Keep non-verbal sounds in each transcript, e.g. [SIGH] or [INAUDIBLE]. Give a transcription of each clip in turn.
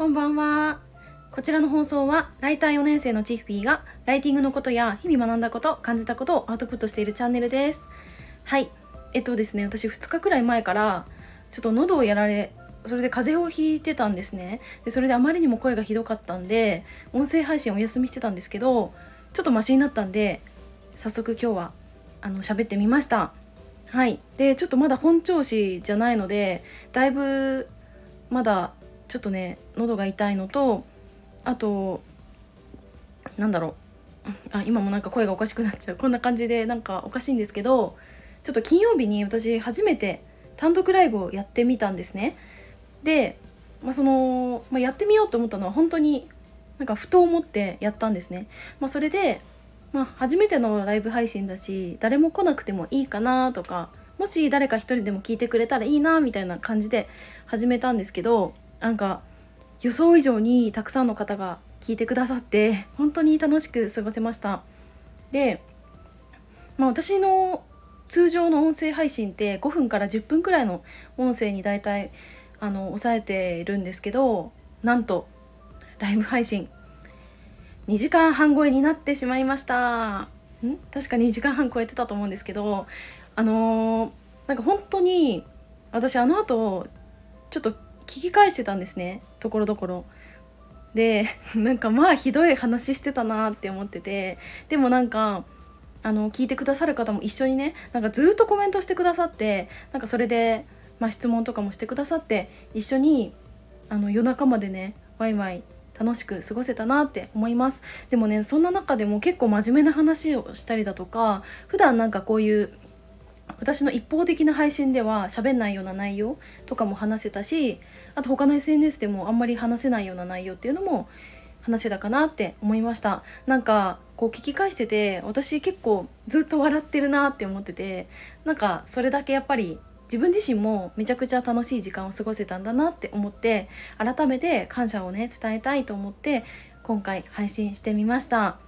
こんばんは。こちらの放送は、ライター4年生のチッフィーが、ライティングのことや日々学んだこと、感じたことをアウトプットしているチャンネルです。はい。えっとですね、私2日くらい前から、ちょっと喉をやられ、それで風邪をひいてたんですね。で、それであまりにも声がひどかったんで、音声配信お休みしてたんですけど、ちょっとマシになったんで、早速今日は、あの、喋ってみました。はい。で、ちょっとまだ本調子じゃないので、だいぶ、まだちょっとね喉が痛いのとあとなんだろう。あ今もなんか声がおかしくなっちゃう。こんな感じでなんかおかしいんですけどちょっと金曜日に私初めて単独ライブをやってみたんですね。で、まあ、その、まあ、やってみようと思ったのは本当になんかふと思ってやったんですね、まあ、それで、まあ、初めてのライブ配信だし誰も来なくてもいいかなとかもし誰か一人でも聞いてくれたらいいなみたいな感じで始めたんですけどなんか予想以上にたくさんの方が聞いてくださって本当に楽しく過ごせました。で、まあ、私の通常の音声配信って5分から10分くらいの音声に大体あの抑えてるんですけどなんとライブ配信2時間半超えになってしまいました。ん？確か2時間半超えてたと思うんですけどあのー、なんか本当に私あの後ちょっと聞き返してたんですね。ところどころ。で [LAUGHS] なんかまあひどい話してたなって思ってて。でもなんかあの聞いてくださる方も一緒にねなんかずっとコメントしてくださってなんかそれで、まあ、質問とかもしてくださって一緒にあの夜中までねワイワイ楽しく過ごせたなって思います。でもねそんな中でも結構真面目な話をしたりだとか普段なんかこういう私の一方的な配信では喋んないような内容とかも話せたしあと他の SNS でもあんまり話せないような内容っていうのも話せたかなって思いました。なんかこう聞き返してて私結構ずっと笑ってるなって思っててなんかそれだけやっぱり自分自身もめちゃくちゃ楽しい時間を過ごせたんだなって思って改めて感謝をね伝えたいと思って今回配信してみました。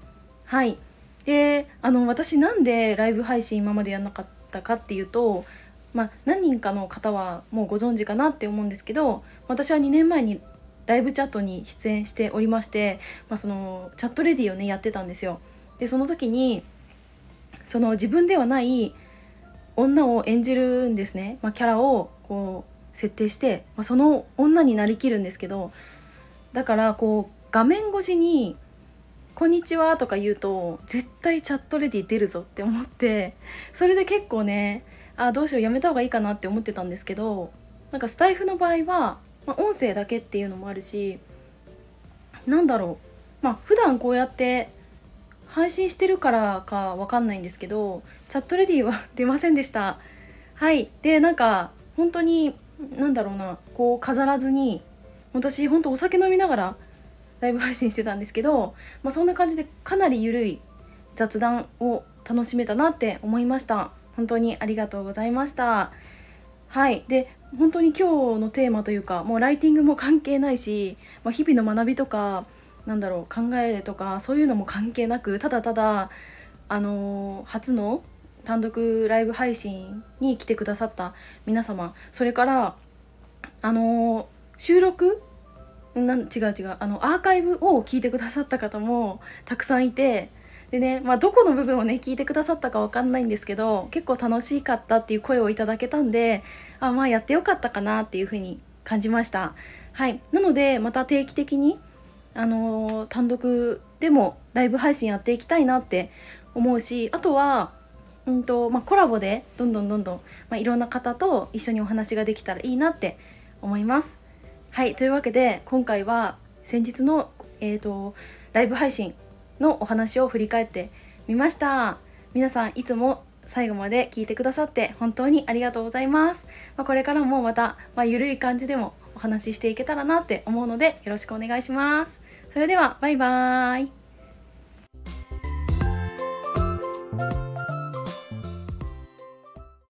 はい。であの私なんでライブ配信今までやんなかったかっていうとまあ、何人かの方はもうご存知かなって思うんですけど私は2年前にライブチャットに出演しておりまして、まあ、そのチャットレディをねやってたんですよ。でその時にその自分ではない女を演じるんですね、まあ、キャラをこう設定して、まあ、その女になりきるんですけどだからこう画面越しに「こんにちは」とか言うと絶対チャットレディ出るぞって思ってそれで結構ねあどうしようやめた方がいいかなって思ってたんですけどなんかスタイフの場合は、まあ、音声だけっていうのもあるしなんだろうまあ普段こうやって配信してるからかわかんないんですけどチャットレディは出ませんでした。はい。でなんか本当になんだろうなこう飾らずに私本当お酒飲みながらライブ配信してたんですけど、まあ、そんな感じでかなり緩い雑談を楽しめたなって思いました。本当にありがとうございました。はい。で本当に今日のテーマというかもうライティングも関係ないし、まあ、日々の学びとかなんだろう考えとかそういうのも関係なくただただあのー、初の単独ライブ配信に来てくださった皆様それからあのー、収録なん違う違う。あのアーカイブを聞いてくださった方もたくさんいてでね、まあ、どこの部分をね聞いてくださったかわかんないんですけど結構楽しかったっていう声をいただけたんであまあやってよかったかなっていうふうに感じました。はい。なのでまた定期的にあのー、単独でもライブ配信やっていきたいなって思うしあとはうんとまあ、コラボでどんどんどんどん、まあ、いろんな方と一緒にお話ができたらいいなって思います。はいというわけで今回は先日の、えーとライブ配信のお話を振り返ってみました。皆さんいつも最後まで聞いてくださって本当にありがとうございます、まあ、これからもまた、まあ、ゆるい感じでもお話ししていけたらなって思うのでよろしくお願いします。それではバイバーイ。